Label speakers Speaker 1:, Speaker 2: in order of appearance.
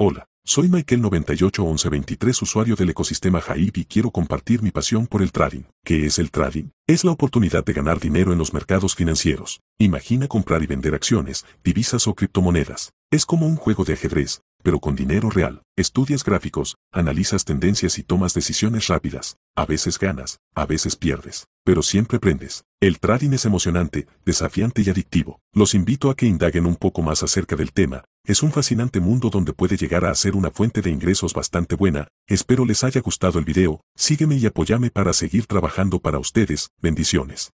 Speaker 1: Hola, soy Michael981123 usuario del ecosistema Jaib y quiero compartir mi pasión por el trading. ¿Qué es el trading? Es la oportunidad de ganar dinero en los mercados financieros. Imagina comprar y vender acciones, divisas o criptomonedas. Es como un juego de ajedrez, pero con dinero real. Estudias gráficos, analizas tendencias y tomas decisiones rápidas. A veces ganas, a veces pierdes, pero siempre aprendes. El trading es emocionante, desafiante y adictivo. Los invito a que indaguen un poco más acerca del tema. Es un fascinante mundo donde puede llegar a ser una fuente de ingresos bastante buena. Espero les haya gustado el video, sígueme y apóyame para seguir trabajando para ustedes. Bendiciones.